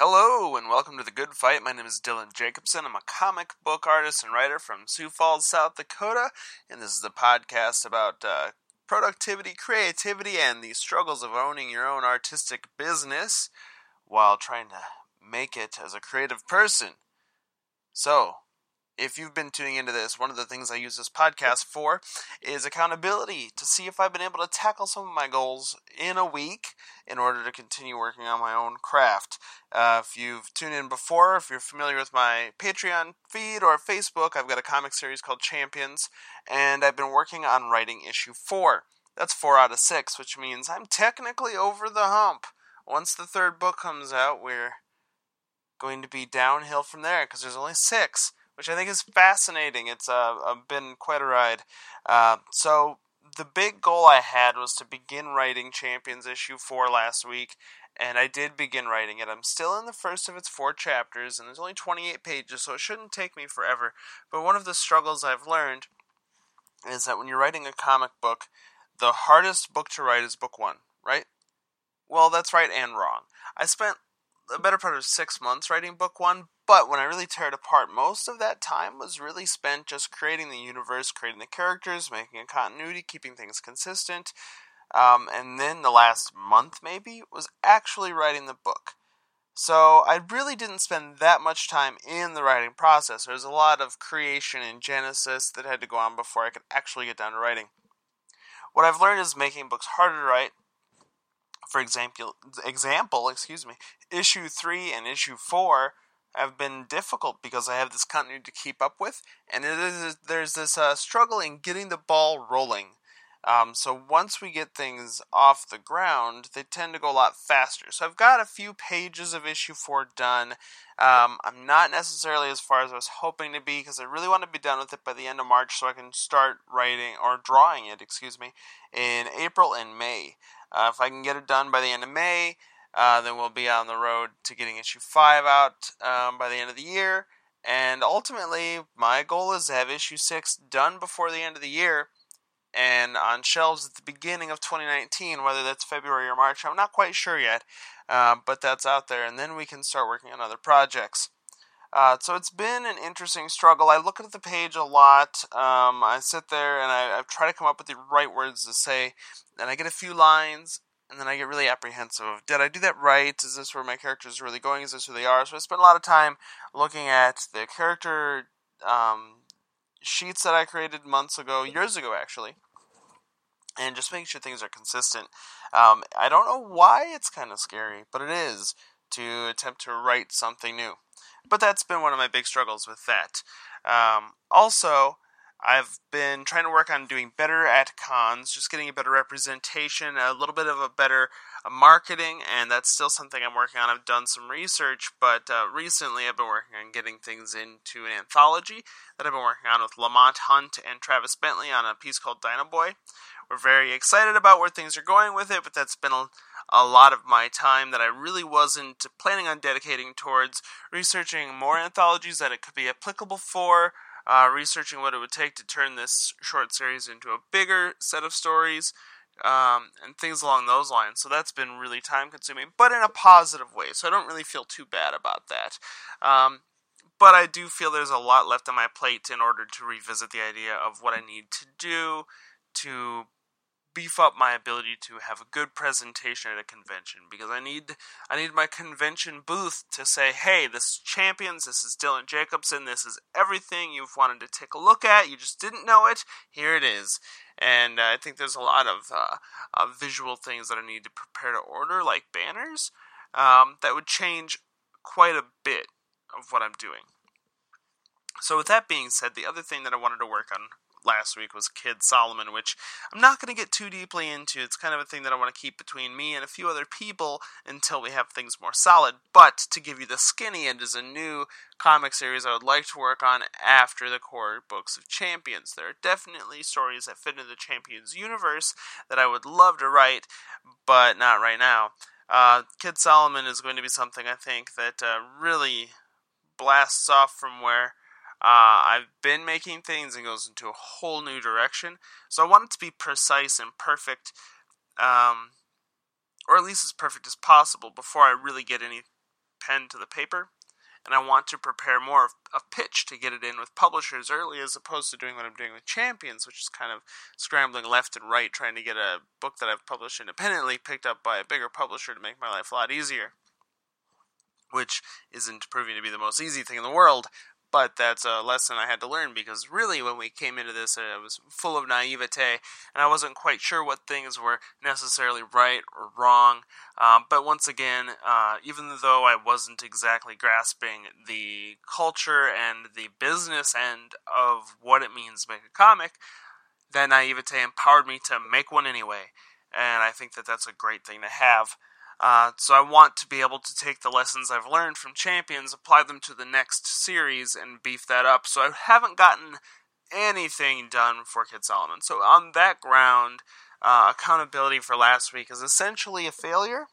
Hello and welcome to the Good Fight. My name is Dylan Jacobson. I'm a comic book artist and writer from Sioux Falls, South Dakota, and this is a podcast about uh, productivity, creativity, and the struggles of owning your own artistic business while trying to make it as a creative person. So, if you've been tuning into this, one of the things I use this podcast for is accountability to see if I've been able to tackle some of my goals in a week in order to continue working on my own craft. Uh, if you've tuned in before, if you're familiar with my Patreon feed or Facebook, I've got a comic series called Champions, and I've been working on writing issue four. That's four out of six, which means I'm technically over the hump. Once the third book comes out, we're going to be downhill from there because there's only six which I think is fascinating. It's uh, been quite a ride. Uh, so the big goal I had was to begin writing Champions issue four last week, and I did begin writing it. I'm still in the first of its four chapters, and there's only 28 pages, so it shouldn't take me forever. But one of the struggles I've learned is that when you're writing a comic book, the hardest book to write is book one, right? Well, that's right and wrong. I spent a better part of six months writing book one, but when I really tear it apart, most of that time was really spent just creating the universe, creating the characters, making a continuity, keeping things consistent. Um, and then the last month, maybe, was actually writing the book. So I really didn't spend that much time in the writing process. There was a lot of creation and genesis that had to go on before I could actually get down to writing. What I've learned is making books harder to write for example, example, excuse me, issue three and issue four have been difficult because I have this continuity to keep up with, and there's this uh, struggle in getting the ball rolling. Um, so once we get things off the ground, they tend to go a lot faster. So I've got a few pages of issue four done. Um, I'm not necessarily as far as I was hoping to be because I really want to be done with it by the end of March so I can start writing or drawing it, excuse me, in April and May. Uh, if I can get it done by the end of May, uh, then we'll be on the road to getting issue 5 out um, by the end of the year. And ultimately, my goal is to have issue 6 done before the end of the year and on shelves at the beginning of 2019, whether that's February or March. I'm not quite sure yet, uh, but that's out there. And then we can start working on other projects. Uh, so it's been an interesting struggle. I look at the page a lot. Um, I sit there and I, I, try to come up with the right words to say, and I get a few lines, and then I get really apprehensive. Did I do that right? Is this where my character is really going? Is this who they are? So I spent a lot of time looking at the character um, sheets that I created months ago, years ago actually, and just making sure things are consistent. Um, I don't know why it's kind of scary, but it is to attempt to write something new. But that's been one of my big struggles with that. Um, also, I've been trying to work on doing better at cons, just getting a better representation, a little bit of a better uh, marketing, and that's still something I'm working on. I've done some research, but uh, recently I've been working on getting things into an anthology that I've been working on with Lamont Hunt and Travis Bentley on a piece called Dino Boy. We're very excited about where things are going with it, but that's been a a lot of my time that I really wasn't planning on dedicating towards researching more anthologies that it could be applicable for, uh, researching what it would take to turn this short series into a bigger set of stories, um, and things along those lines. So that's been really time consuming, but in a positive way. So I don't really feel too bad about that. Um, but I do feel there's a lot left on my plate in order to revisit the idea of what I need to do to beef up my ability to have a good presentation at a convention because I need I need my convention booth to say, "Hey, this is Champions. This is Dylan Jacobson. This is everything you've wanted to take a look at. You just didn't know it. Here it is." And uh, I think there's a lot of uh, uh, visual things that I need to prepare to order, like banners, um, that would change quite a bit of what I'm doing. So, with that being said, the other thing that I wanted to work on last week was Kid Solomon, which I'm not going to get too deeply into. It's kind of a thing that I want to keep between me and a few other people until we have things more solid. But to give you the skinny end is a new comic series I would like to work on after the core books of Champions. There are definitely stories that fit into the Champions universe that I would love to write, but not right now. Uh, Kid Solomon is going to be something I think that uh, really blasts off from where uh, I've been making things and goes into a whole new direction. So I want it to be precise and perfect, um, or at least as perfect as possible before I really get any pen to the paper and I want to prepare more of a pitch to get it in with publishers early as opposed to doing what I'm doing with Champions, which is kind of scrambling left and right trying to get a book that I've published independently picked up by a bigger publisher to make my life a lot easier. Which isn't proving to be the most easy thing in the world, but that's a lesson I had to learn because really, when we came into this, I was full of naivete and I wasn't quite sure what things were necessarily right or wrong. Um, but once again, uh, even though I wasn't exactly grasping the culture and the business end of what it means to make a comic, that naivete empowered me to make one anyway. And I think that that's a great thing to have. Uh, so I want to be able to take the lessons I've learned from Champions, apply them to the next series, and beef that up. So I haven't gotten anything done for Kid Solomon. So on that ground, uh, accountability for last week is essentially a failure.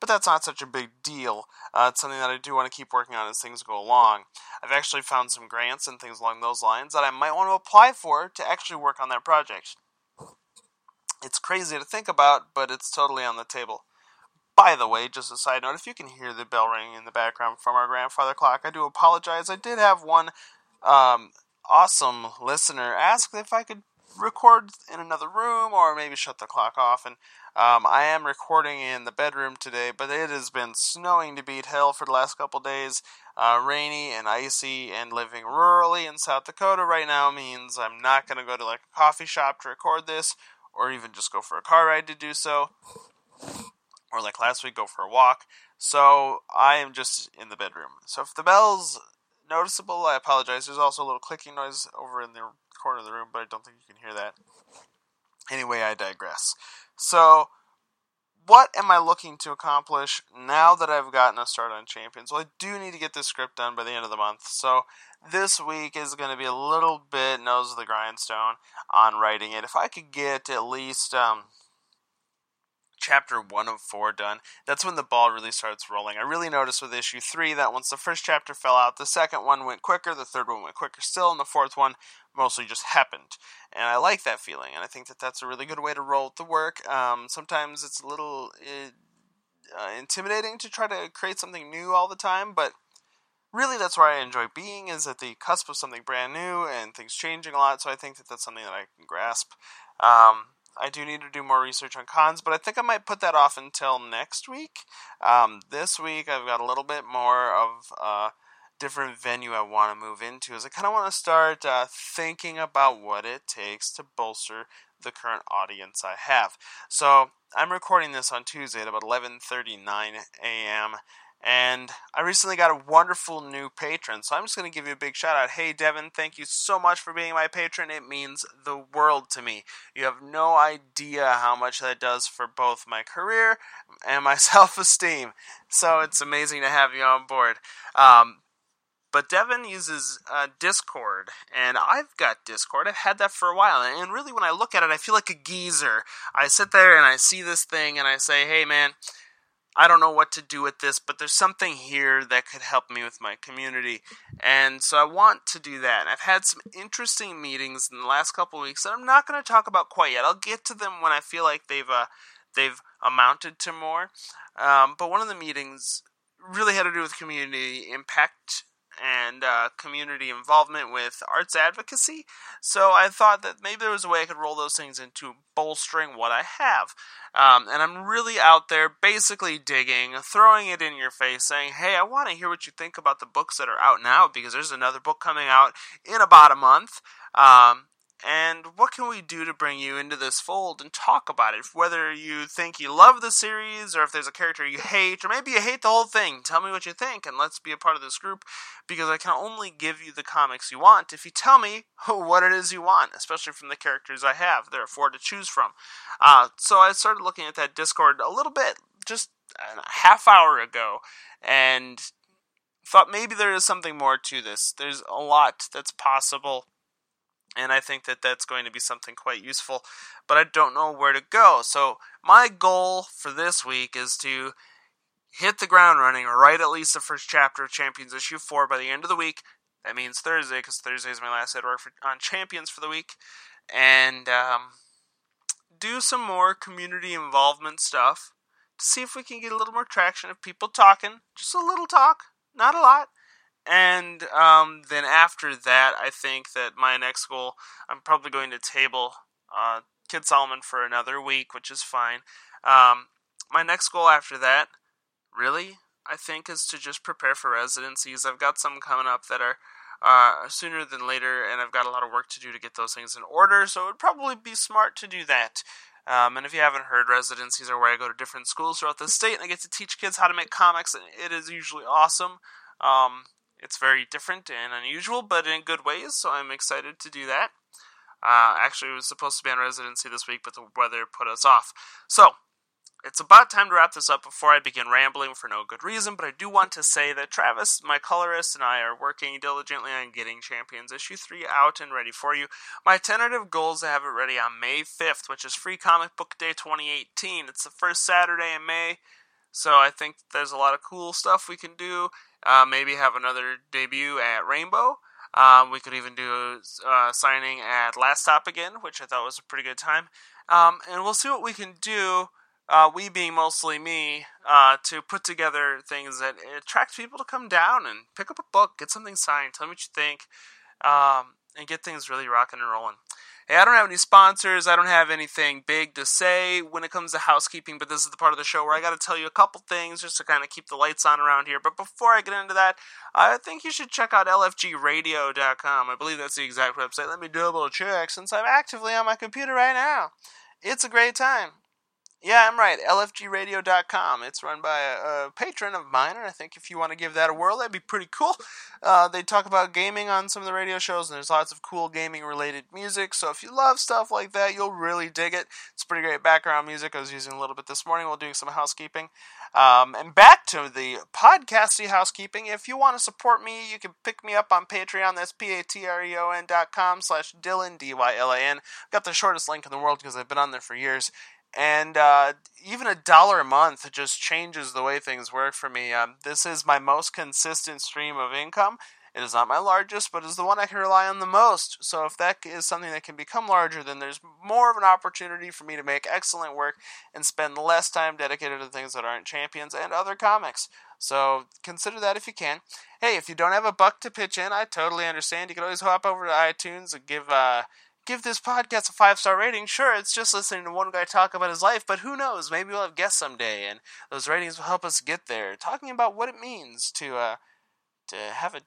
But that's not such a big deal. Uh, it's something that I do want to keep working on as things go along. I've actually found some grants and things along those lines that I might want to apply for to actually work on that project. It's crazy to think about, but it's totally on the table. By the way, just a side note, if you can hear the bell ringing in the background from our grandfather clock, I do apologize. I did have one um, awesome listener ask if I could record in another room or maybe shut the clock off. And um, I am recording in the bedroom today, but it has been snowing to beat hell for the last couple days. Uh, rainy and icy, and living rurally in South Dakota right now means I'm not going to go to like a coffee shop to record this or even just go for a car ride to do so or like last week, go for a walk. So I am just in the bedroom. So if the bell's noticeable, I apologize. There's also a little clicking noise over in the corner of the room, but I don't think you can hear that. Anyway, I digress. So, what am I looking to accomplish now that I've gotten a start on Champions? Well, I do need to get this script done by the end of the month. So, this week is going to be a little bit nose of the grindstone on writing it. If I could get at least um, chapter one of four done, that's when the ball really starts rolling. I really noticed with issue three that once the first chapter fell out, the second one went quicker, the third one went quicker still, and the fourth one mostly just happened. And I like that feeling, and I think that that's a really good way to roll the work. Um, sometimes it's a little uh, intimidating to try to create something new all the time, but really that's where I enjoy being is at the cusp of something brand new and things changing a lot. So I think that that's something that I can grasp. Um, I do need to do more research on cons, but I think I might put that off until next week. Um, this week, I've got a little bit more of a different venue I want to move into. Is I kind of want to start uh, thinking about what it takes to bolster the current audience I have. So I'm recording this on Tuesday at about 11:39 a.m. And I recently got a wonderful new patron, so I'm just going to give you a big shout out. Hey, Devin, thank you so much for being my patron. It means the world to me. You have no idea how much that does for both my career and my self esteem. So it's amazing to have you on board. Um, but Devin uses uh, Discord, and I've got Discord. I've had that for a while, and really, when I look at it, I feel like a geezer. I sit there and I see this thing, and I say, "Hey, man." I don't know what to do with this, but there's something here that could help me with my community. And so I want to do that. And I've had some interesting meetings in the last couple weeks that I'm not going to talk about quite yet. I'll get to them when I feel like they've uh, they've amounted to more. Um, but one of the meetings really had to do with community impact and uh, community involvement with arts advocacy. So I thought that maybe there was a way I could roll those things into bolstering what I have. Um, and I'm really out there basically digging, throwing it in your face, saying, hey, I want to hear what you think about the books that are out now because there's another book coming out in about a month. Um, and what can we do to bring you into this fold and talk about it? Whether you think you love the series, or if there's a character you hate, or maybe you hate the whole thing, tell me what you think, and let's be a part of this group because I can only give you the comics you want if you tell me what it is you want, especially from the characters I have. There are four to choose from. Uh, so I started looking at that Discord a little bit, just a half hour ago, and thought maybe there is something more to this. There's a lot that's possible and I think that that's going to be something quite useful, but I don't know where to go. So, my goal for this week is to hit the ground running, or write at least the first chapter of Champions issue 4 by the end of the week. That means Thursday, because Thursday is my last day work for, on Champions for the week. And um, do some more community involvement stuff to see if we can get a little more traction of people talking, just a little talk, not a lot. And um, then after that, I think that my next goal, I'm probably going to table uh, Kid Solomon for another week, which is fine. Um, my next goal after that, really, I think, is to just prepare for residencies. I've got some coming up that are uh, sooner than later, and I've got a lot of work to do to get those things in order. So it would probably be smart to do that. Um, and if you haven't heard, residencies are where I go to different schools throughout the state, and I get to teach kids how to make comics, and it is usually awesome. Um, it's very different and unusual, but in good ways. So I'm excited to do that. Uh, actually, it was supposed to be on residency this week, but the weather put us off. So it's about time to wrap this up before I begin rambling for no good reason, but I do want to say that Travis, my colorist, and I are working diligently on getting Champions Issue 3 out and ready for you. My tentative goal is to have it ready on May 5th, which is Free Comic Book Day 2018. It's the first Saturday in May, so I think there's a lot of cool stuff we can do. Uh, maybe have another debut at Rainbow. Um, we could even do uh, signing at Last Stop again, which I thought was a pretty good time. Um, and we'll see what we can do uh, we being mostly me, uh, to put together things that attract people to come down and pick up a book, get something signed, tell me what you think, um, and get things really rocking and rolling. Hey, I don't have any sponsors. I don't have anything big to say when it comes to housekeeping, but this is the part of the show where I got to tell you a couple things just to kind of keep the lights on around here. But before I get into that, I think you should check out lfgradio.com. I believe that's the exact website. Let me double check since I'm actively on my computer right now. It's a great time. Yeah, I'm right. LFGradio.com. It's run by a, a, patron of mine, and I think if you want to give that a whirl, that'd be pretty cool. Uh, they talk about gaming on some of the radio shows, and there's lots of cool gaming related music. So if you love stuff like that, you'll really dig it. It's pretty great background music. I was using a little bit this morning while doing some housekeeping. Um, and back to the podcasty housekeeping. If you want to support me, you can pick me up on Patreon. That's p-a-t-r-e-o-n dot com slash Dylan, D-Y-L-A-N. Got the shortest link in the world because I've been on there for years and uh, even a dollar a month just changes the way things work for me. Um, this is my most consistent stream of income. It is not my largest, but is the one I can rely on the most. So if that is something that can become larger, then there's more of an opportunity for me to make excellent work and spend less time dedicated to things that aren't champions and other comics. So consider that if you can. Hey, if you don't have a buck to pitch in, I totally understand. You can always hop over to iTunes and give. Uh, give this podcast a five star rating. Sure, it's just listening to one guy talk about his life, but who knows? Maybe we'll have guests someday, and those ratings will help us get there. Talking about what it means to uh, to have a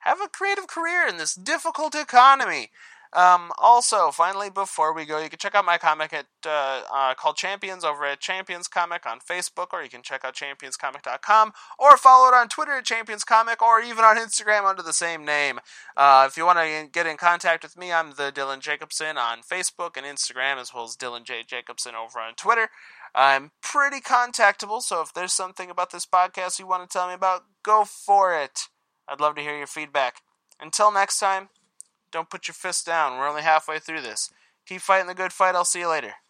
have a creative career in this difficult economy. Um, also, finally, before we go, you can check out my comic at uh, uh, called Champions over at Champions Comic on Facebook, or you can check out championscomic.com, or follow it on Twitter at Champions Comic, or even on Instagram under the same name. Uh, if you want to get in contact with me, I'm the Dylan Jacobson on Facebook and Instagram, as well as Dylan J Jacobson over on Twitter. I'm pretty contactable, so if there's something about this podcast you want to tell me about, go for it. I'd love to hear your feedback. Until next time. Don't put your fist down. We're only halfway through this. Keep fighting the good fight. I'll see you later.